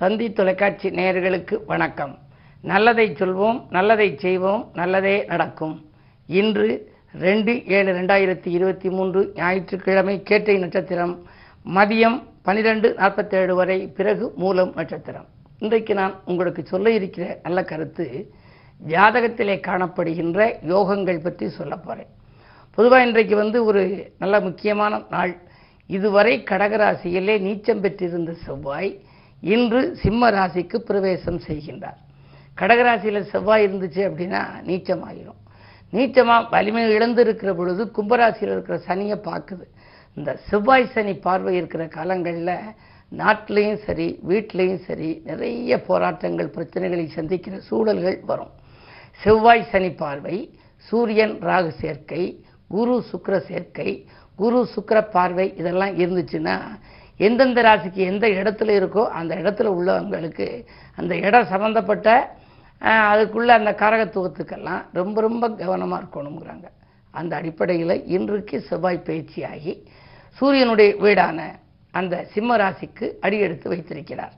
தந்தி தொலைக்காட்சி நேயர்களுக்கு வணக்கம். நல்லதை சொல்வோம் நல்லதை செய்வோம் நல்லதே நடக்கும். இன்று ரெண்டு ஏழு ரெண்டாயிரத்தி இருபத்தி மூன்று ஞாயிற்றுக்கிழமை கேட்டை நட்சத்திரம். மதியம் பன்னிரெண்டு நாற்பத்தேழு வரை பிறகு மூலம் நட்சத்திரம். இன்றைக்கு நான் உங்களுக்கு சொல்ல இருக்கிற நல்ல கருத்து ஜாதகத்திலே காணப்படுகின்ற யோகங்கள் பற்றி சொல்ல போகிறேன் பொதுவாக இன்றைக்கு வந்து ஒரு நல்ல முக்கியமான நாள். இதுவரை கடகராசியிலே நீச்சம் பெற்றிருந்த செவ்வாய் இன்று சிம்ம ராசிக்கு பிரவேசம் செய்கின்றார். கடகராசியில் செவ்வாய் இருந்துச்சு அப்படின்னா நீச்சமாகிடும் நீச்சமாக வலிமை இழந்திருக்கிற பொழுது கும்பராசியில் இருக்கிற சனியை பார்க்குது. இந்த செவ்வாய் சனி பார்வை இருக்கிற காலங்களில் நாட்டிலையும் சரி வீட்லேயும் சரி நிறைய போராட்டங்கள் பிரச்சனைகளை சந்திக்கிற சூழல்கள் வரும். செவ்வாய் சனி பார்வை சூரியன் ராகு சேர்க்கை குரு சுக்கர சேர்க்கை குரு சுக்கர பார்வை இதெல்லாம் இருந்துச்சுன்னா எந்தெந்த ராசிக்கு எந்த இடத்துல இருக்கோ அந்த இடத்துல உள்ளவங்களுக்கு அந்த இடம் சம்மந்தப்பட்ட அதுக்குள்ளே அதுக்குள்ள அந்த காரகத்துவத்துக்கெல்லாம் ரொம்ப ரொம்ப கவனமாக இருக்கணுங்கிறாங்க அந்த அடிப்படையில் இன்றைக்கு செவ்வாய் பயிற்சியாகி சூரியனுடைய வீடான அந்த சிம்ம ராசிக்கு அடியெடுத்து வைத்திருக்கிறார்.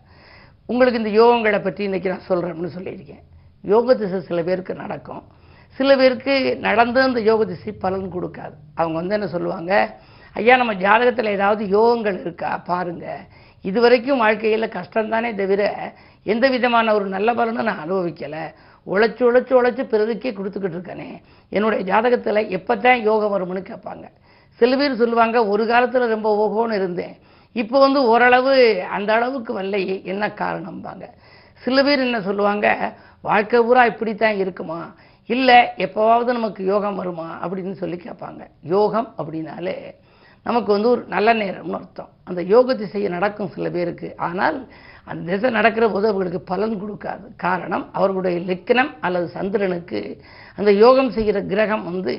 உங்களுக்கு இந்த யோகங்களை பற்றி இன்றைக்கி நான் சொல்கிறேன்னு சொல்லியிருக்கேன். யோக திசை சில பேருக்கு நடக்கும். சில பேருக்கு நடந்து அந்த யோக திசை பலன் கொடுக்காது. அவங்க வந்து என்ன சொல்லுவாங்க? ஐயா நம்ம ஜாதகத்தில் ஏதாவது யோகங்கள் இருக்கா? பாருங்க. இதுவரைக்கும் வாழ்க்கையில் கஷ்டம்தானே தவிர எந்த விதமான ஒரு நல்ல பலனும் நான் அனுபவிக்கலை. உழைச்சி உழைச்சி உழைச்சி பிறகுக்கே கொடுத்துக்கிட்டு இருக்கேனே. என்னுடைய ஜாதகத்தில் எப்போ தான் யோகம் வரும்னு கேட்பாங்க. சில பேர் சொல்லுவாங்க ஒரு காலத்தில் ரொம்ப ஓகோன்னு இருந்தேன். இப்போ வந்து ஓரளவு அந்த அளவுக்கு வரலையே என்ன காரணம்பாங்க. சில பேர் என்ன சொல்லுவாங்க வாழ்க்கை பூரா இப்படித்தான் இருக்குமா? இல்லை எப்போவாவது நமக்கு யோகம் வருமா? அப்படின்னு சொல்லி கேட்பாங்க. யோகம் அப்படின்னாலே நமக்கு வந்து ஒரு நல்ல நேரம்னு அர்த்தம் அந்த யோக திசையை நடக்கும் சில பேருக்கு. ஆனால் அந்த திசை நடக்கிற போது அவர்களுக்கு பலன் கொடுக்காது. காரணம் அவர்களுடைய லக்கினம் அல்லது சந்திரனுக்கு அந்த யோகம் செய்கிற கிரகம் வந்து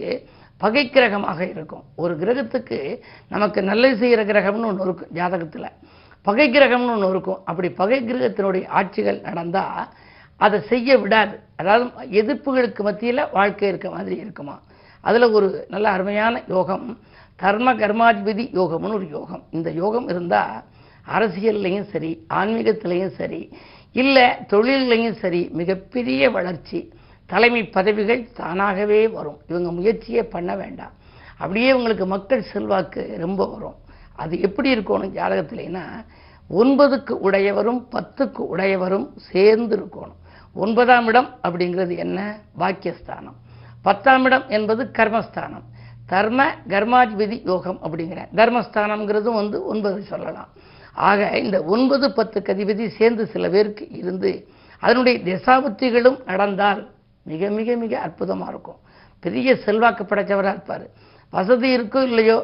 பகை கிரகமாக இருக்கும். ஒரு கிரகத்துக்கு நமக்கு நல்லது செய்கிற கிரகம்னு ஒன்று இருக்கும் ஜாதகத்தில். பகை கிரகம்னு ஒன்று இருக்கும். அப்படி பகை கிரகத்தினுடைய ஆட்சிகள் நடந்தால் அதை செய்ய விடாது. அதாவது எதிர்ப்புகளுக்கு மத்தியில் வாழ்க்கை இருக்க மாதிரி இருக்குமா? அதில் ஒரு நல்ல அருமையான யோகம் கர்ம கர்மாதிபதி யோகம்னு ஒரு யோகம். இந்த யோகம் இருந்தால் அரசியல்லையும் சரி ஆன்மீகத்திலையும் சரி இல்லை தொழிலையும் சரி மிகப்பெரிய வளர்ச்சி. தலைமை பதவிகள் தானாகவே வரும். இவங்க முயற்சியே பண்ண வேண்டாம். அப்படியே உங்களுக்கு மக்கள் செல்வாக்கு ரொம்ப வரும். அது எப்படி இருக்கணும் ஜாதகத்திலேனா ஒன்பதுக்கு உடையவரும் பத்துக்கு உடையவரும் சேர்ந்து இருக்கணும். ஒன்பதாம் இடம் அப்படிங்கிறது என்ன? பாக்கியஸ்தானம். பத்தாம் இடம் என்பது கர்மஸ்தானம். தர்ம கர்மாதிபதி யோகம் அப்படிங்கிற தர்மஸ்தானம்ங்கிறதும் வந்து ஒன்பது சொல்லலாம். ஆக இந்த ஒன்பது பத்து கதிபதி சேர்ந்து சில பேருக்கு இருந்து அதனுடைய திசாபுத்திகளும் நடந்தால் மிக மிக மிக அற்புதமாக இருக்கும். பெரிய செல்வாக்கு படைச்சவராக இருப்பார். வசதி இருக்கோ இல்லையோ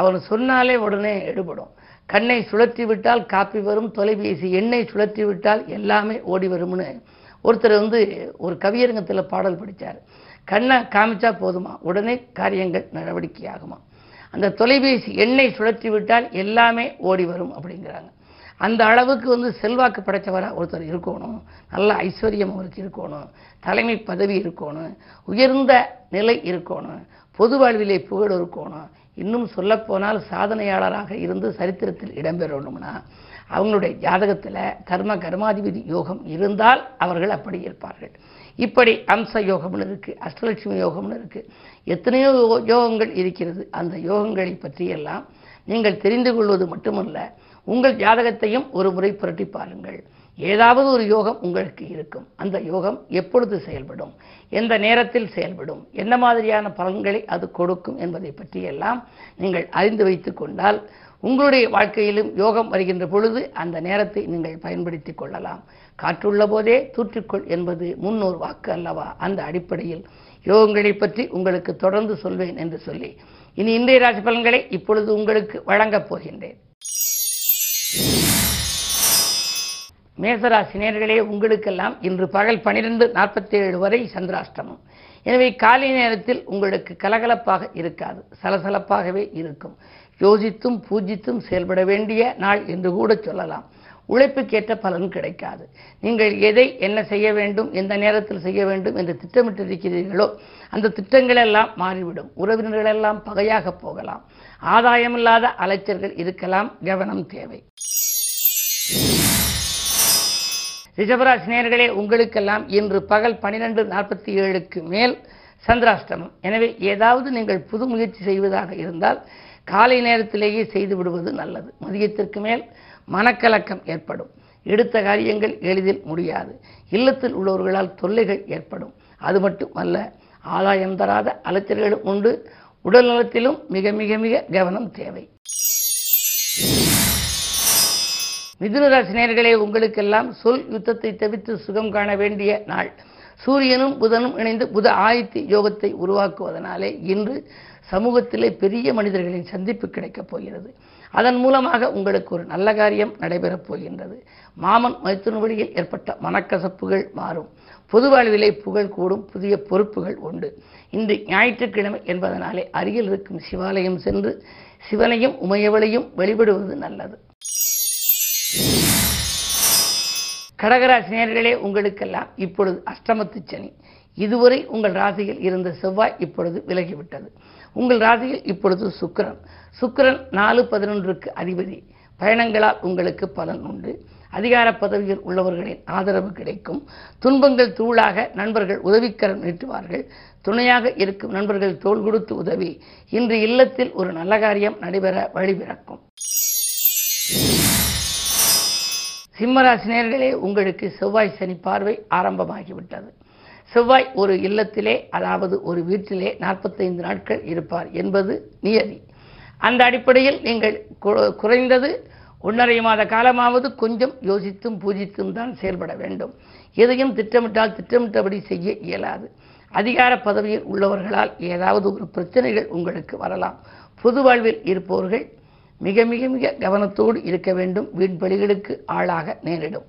அவர் சொன்னாலே உடனே எடுபடும். கண்ணை சுழற்றி விட்டால் காப்பி வரும் தொலைபேசி எண்ணெய் சுழற்றி விட்டால் எல்லாமே ஓடி வரும்னு. ஒருத்தர் வந்து ஒரு கவியரங்கத்தில் பாடல் படித்தார் கண்ணை காமிச்சா போதுமா? உடனே காரியங்கள் நடவடிக்கையாகுமா? அந்த தொலைபேசி எண்ணெய் சுழற்றி விட்டால் எல்லாமே ஓடி வரும் அப்படிங்கிறாங்க. அந்த அளவுக்கு வந்து செல்வாக்கு படைத்தவராக ஒருத்தர் இருக்கணும். நல்ல ஐஸ்வர்யம் அவருக்கு இருக்கணும். தலைமை பதவி இருக்கணும். உயர்ந்த நிலை இருக்கணும். பொது வாழ்விலே புகழ் இருக்கணும். இன்னும் சொல்லப்போனால் சாதனையாளராக இருந்து சரித்திரத்தில் இடம்பெறணும்னா அவங்களுடைய ஜாதகத்தில் கர்ம கர்மாதிபதி யோகம் இருந்தால் அவர்கள் அப்படி இருப்பார்கள். இப்படி அம்ச யோகம்னு இருக்குது அஷ்டலட்சுமி யோகம்னு இருக்குது எத்தனையோ யோகங்கள் இருக்கிறது. அந்த யோகங்களை பற்றியெல்லாம் நீங்கள் தெரிந்து கொள்வது மட்டுமல்ல உங்கள் ஜாதகத்தையும் ஒரு முறை புரட்டி பாருங்கள். ஏதாவது ஒரு யோகம் உங்களுக்கு இருக்கும். அந்த யோகம் எப்பொழுது செயல்படும்? எந்த நேரத்தில் செயல்படும்? என்ன மாதிரியான பலன்களை அது கொடுக்கும் என்பதை பற்றியெல்லாம் நீங்கள் அறிந்து வைத்து கொண்டால் உங்களுடைய வாழ்க்கையிலும் யோகம் வருகின்ற பொழுது அந்த நேரத்தை நீங்கள் பயன்படுத்திக் கொள்ளலாம். காற்றுள்ள போதே தூற்றுக்கொள் என்பது முன்னோர் வாக்கு அல்லவா? அந்த அடிப்படையில் யோகங்களை பற்றி உங்களுக்கு தொடர்ந்து சொல்வேன் என்று சொல்லி இனி இன்றைய ராசி பலன்களை இப்பொழுது உங்களுக்கு வழங்கப் போகின்றேன். மேசராசி நேர்களே உங்களுக்கெல்லாம் இன்று பகல் பனிரெண்டு நாற்பத்தேழு வரை சந்திராஷ்டமம். எனவே காலை நேரத்தில் உங்களுக்கு கலகலப்பாக இருக்காது சலசலப்பாகவே இருக்கும். யோசித்தும் பூஜித்தும் செயல்பட வேண்டிய நாள் என்று கூட சொல்லலாம். உழைப்புக்கேற்ற பலன் கிடைக்காது. நீங்கள் எதை என்ன செய்ய வேண்டும் எந்த நேரத்தில் செய்ய வேண்டும் என்று திட்டமிட்டிருக்கிறீர்களோ அந்த திட்டங்களெல்லாம் மாறிவிடும். உறவினர்களெல்லாம் பகையாக போகலாம். ஆதாயமில்லாத அலைச்சல்கள் இருக்கலாம் கவனம் தேவை. ரிஷபராசி நேர்களே உங்களுக்கெல்லாம் இன்று பகல் பனிரெண்டு நாற்பத்தி ஏழுக்கு மேல் சந்திராஷ்டமம். எனவே ஏதாவது நீங்கள் புது முயற்சி செய்வதாக இருந்தால் காலை நேரத்திலேயே செய்து விடுவது நல்லது. மதியத்திற்கு மேல் மனக்கலக்கம் ஏற்படும். எடுத்த காரியங்கள் எளிதில் முடியாது. இல்லத்தில் உள்ளவர்களால் தொல்லைகள் ஏற்படும். அது மட்டுமல்ல ஆதாயம் தராத அலைச்சல்களும் உண்டு. உடல் நலத்திலும் மிக மிக மிக கவனம் தேவை. மிதுனராசி நேயர்களே உங்களுக்கெல்லாம் சொல் யுத்தத்தை தவிர்த்து சுகம் காண வேண்டிய நாள். சூரியனும் புதனும் இணைந்து புத ஆயத்தி யோகத்தை உருவாக்குவதனாலே இன்று சமூகத்திலே பெரிய மனிதர்களின் சந்திப்பு கிடைக்கப் போகிறது. அதன் மூலமாக உங்களுக்கு ஒரு நல்ல காரியம் நடைபெறப் போகின்றது. மாமன் மைத்துன வழியில் ஏற்பட்ட மனக்கசப்புகள் மாறும். பொது வாழ்விலே புகழ் கூடும் புதிய பொறுப்புகள் உண்டு. இன்று ஞாயிற்றுக்கிழமை என்பதனாலே அருகில் இருக்கும் சிவாலயம் சென்று சிவனையும் உமையவளையும் வழிபடுவது நல்லது. கடகராசி நேர்களே உங்களுக்கெல்லாம் இப்பொழுது அஷ்டமத்து சனி. இதுவரை உங்கள் ராசியில் இருந்த செவ்வாய் இப்பொழுது விலகிவிட்டது. உங்கள் ராசியில் இப்பொழுது சுக்கரன். சுக்கரன் நாலு பதினொன்றுக்கு அதிபதி. பயணங்களால் உங்களுக்கு பலன் உண்டு. அதிகார பதவியில் உள்ளவர்களின் ஆதரவு கிடைக்கும். துன்பங்கள் தூளாக நண்பர்கள் உதவிக்கரம் நீட்டுவார்கள். துணையாக இருக்கும் நண்பர்கள் தோள் கொடுத்து உதவி. இன்று இல்லத்தில் ஒரு நல்ல காரியம் நடைபெற வழிபிறக்கும் சிம்மராசினியர்களே உங்களுக்கு செவ்வாய் சனி பார்வை ஆரம்பமாகிவிட்டது. செவ்வாய் ஒரு இல்லத்திலே அதாவது ஒரு வீட்டிலே நாற்பத்தைந்து நாட்கள் இருப்பார் என்பது நியதி. அந்த அடிப்படையில் நீங்கள் கு- குறைந்தது ஒன்றரை மாத காலமாவது கொஞ்சம் யோசித்தும் பூஜித்தும் தான் செயல்பட வேண்டும். எதையும் திட்டமிட்டால் திட்டமிட்டபடி செய்ய இயலாது. அதிகார பதவியில் உள்ளவர்களால் ஏதாவது ஒரு பிரச்சனைகள் உங்களுக்கு வரலாம். பொது வாழ்வில் இருப்பவர்கள் மிக மிக மிக கவனத்தோடு இருக்க வேண்டும். வீண்பலிகளுக்கு ஆளாக நேரிடும்.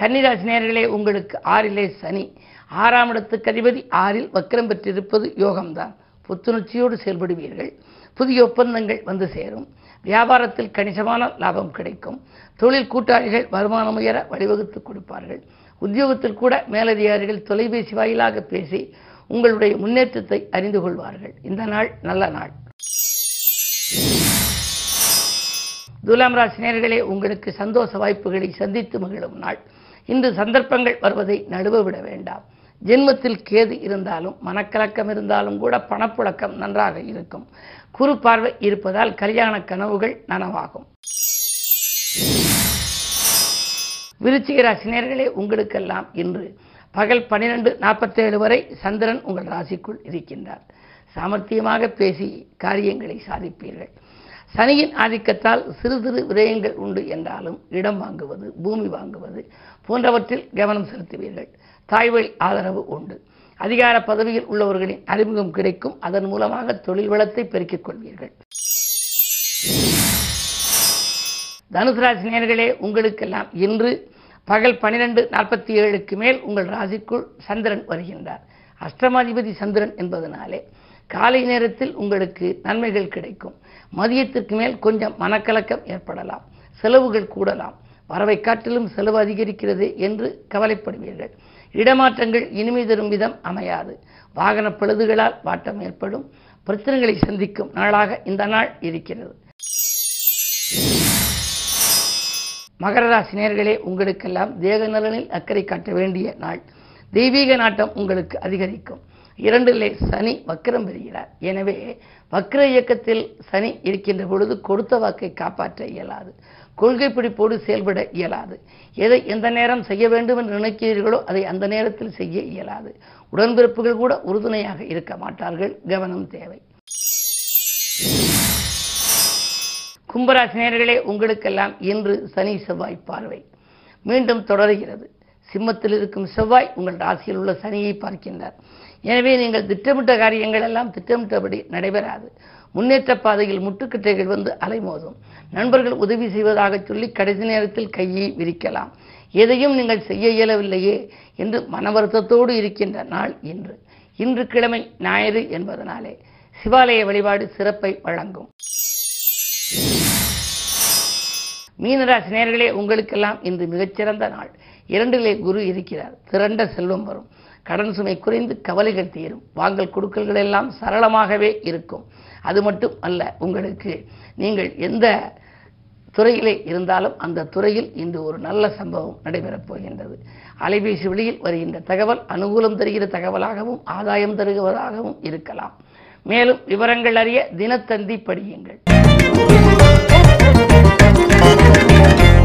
கன்னிராசி நேர்களே உங்களுக்கு ஆறிலே சனி. ஆறாம் இடத்துக்கு அதிபதி ஆறில் வக்கிரம் பெற்றிருப்பது யோகம்தான். புத்துணர்ச்சியோடு செயல்படுவீர்கள். புதிய ஒப்பந்தங்கள் வந்து சேரும். வியாபாரத்தில் கணிசமான லாபம் கிடைக்கும். தொழில் கூட்டாளிகள் வருமானம் உயர வழிவகுத்து கொடுப்பார்கள். உத்தியோகத்தில் கூட மேலதிகாரிகள் தொலைபேசி வாயிலாக பேசி உங்களுடைய முன்னேற்றத்தை அறிந்து கொள்வார்கள். இந்த நாள் நல்ல நாள். துலாம் ராசி நேர்களே உங்களுக்கு சந்தோஷ வாய்ப்புகளை சந்தித்து மகிழும் நாள். இன்று சந்தர்ப்பங்கள் வருவதை நடுவ விட வேண்டாம். ஜென்மத்தில் கேது இருந்தாலும் மனக்கலக்கம் இருந்தாலும் கூட பணப்புழக்கம் நன்றாக இருக்கும். குறு பார்வை இருப்பதால் கல்யாண கனவுகள் நனவாகும். விருச்சிக ராசி உங்களுக்கெல்லாம் இன்று பகல் பன்னிரண்டு நாற்பத்தேழு வரை சந்திரன் உங்கள் ராசிக்குள் இருக்கின்றார். சாமர்த்தியமாக பேசி காரியங்களை சாதிப்பீர்கள். சனியின் ஆதிக்கத்தால் சிறு சிறு விரயங்கள் உண்டு என்றாலும் இடம் வாங்குவது பூமி வாங்குவது போன்றவற்றில் கவனம் செலுத்துவீர்கள். தாய்வழி ஆதரவு உண்டு. அதிகார பதவியில் உள்ளவர்களின் அறிமுகம் கிடைக்கும். அதன் மூலமாக தொழில் வளத்தை பெருக்கிக் கொள்வீர்கள். தனுசு ராசி நேர்களே உங்களுக்கெல்லாம் இன்று பகல் பனிரெண்டு நாற்பத்தி ஏழுக்கு மேல் உங்கள் ராசிக்குள் சந்திரன் வருகின்றார். அஷ்டமாதிபதி சந்திரன் என்பதனாலே காலை நேரத்தில் உங்களுக்கு நன்மைகள் கிடைக்கும். மதியத்திற்கு மேல் கொஞ்சம் மனக்கலக்கம் ஏற்படலாம். செலவுகள் கூடலாம். வரவை காட்டிலும் செலவு அதிகரிக்கிறது என்று கவலைப்படுவீர்கள். இடமாற்றங்கள் இனிமை தரும் விதம் அமையாது. வாகன பழுதுகளால் வாட்டம் ஏற்படும். பிரச்சனைகளை சந்திக்கும் நாளாக இந்த நாள் இருக்கிறது. மகர ராசி நேர்களே உங்களுக்கெல்லாம் தேக நலனில் அக்கறை காட்ட வேண்டிய நாள். தெய்வீக நாட்டம் உங்களுக்கு அதிகரிக்கும். இரண்டிலே சனி வக்கரம் பெறுகிறார். எனவே வக்கிர இயக்கத்தில் சனி இருக்கின்ற பொழுது கொடுத்த வாக்கை காப்பாற்ற இயலாது. கொள்கை பிடிப்போடு செயல்பட இயலாது. எதை எந்த நேரம் செய்ய வேண்டும் என்று நினைக்கிறீர்களோ அதை அந்த நேரத்தில் செய்ய இயலாது. உடன்பிறப்புகள் கூட உறுதுணையாக இருக்க மாட்டார்கள். கவனம் தேவை. கும்பராசினியர்களே உங்களுக்கெல்லாம் இன்று சனி செவ்வாய் பார்வை. மீண்டும் தொடர்கிறது. சிம்மத்தில் இருக்கும் செவ்வாய் உங்கள் ராசியில் உள்ள சனியை பார்க்கின்றார். எனவே நீங்கள் திட்டமிட்ட காரியங்கள் எல்லாம் திட்டமிட்டபடி நடைபெறாது. முன்னேற்ற பாதையில் முட்டுக்கட்டைகள் வந்து அலைமோதும். நண்பர்கள் உதவி செய்வதாக சொல்லி கடைசி நேரத்தில் கையை விரிக்கலாம். எதையும் நீங்கள் செய்ய இயலவில்லையே என்று மன வருத்தத்தோடு இருக்கின்ற நாள் இன்று. இன்று கிழமை ஞாயிறு என்பதனாலே சிவாலய வழிபாடு சிறப்பை வழங்கும். மீனராசி நேர்களே உங்களுக்கெல்லாம் இன்று மிகச்சிறந்த நாள். இரண்டிலே குரு இருக்கிறார். திரண்ட செல்வம் வரும். கடன் சுமை குறைந்து கவலைகள் தீரும். வாங்கல் கொடுக்கல்கள் எல்லாம் சரளமாகவே இருக்கும். அது மட்டும் அல்ல உங்களுக்கு நீங்கள் எந்த துறையிலே இருந்தாலும் அந்த துறையில் இன்று ஒரு நல்ல சம்பவம் நடைபெறப் போகின்றது. அலைபேசி வழியில் வருகின்ற தகவல் அனுகூலம் தருகிற தகவலாகவும் ஆதாயம் தருகிறதாகவும் இருக்கலாம். மேலும் விவரங்கள் அறிய தினத்தந்தி படியுங்கள். Oh,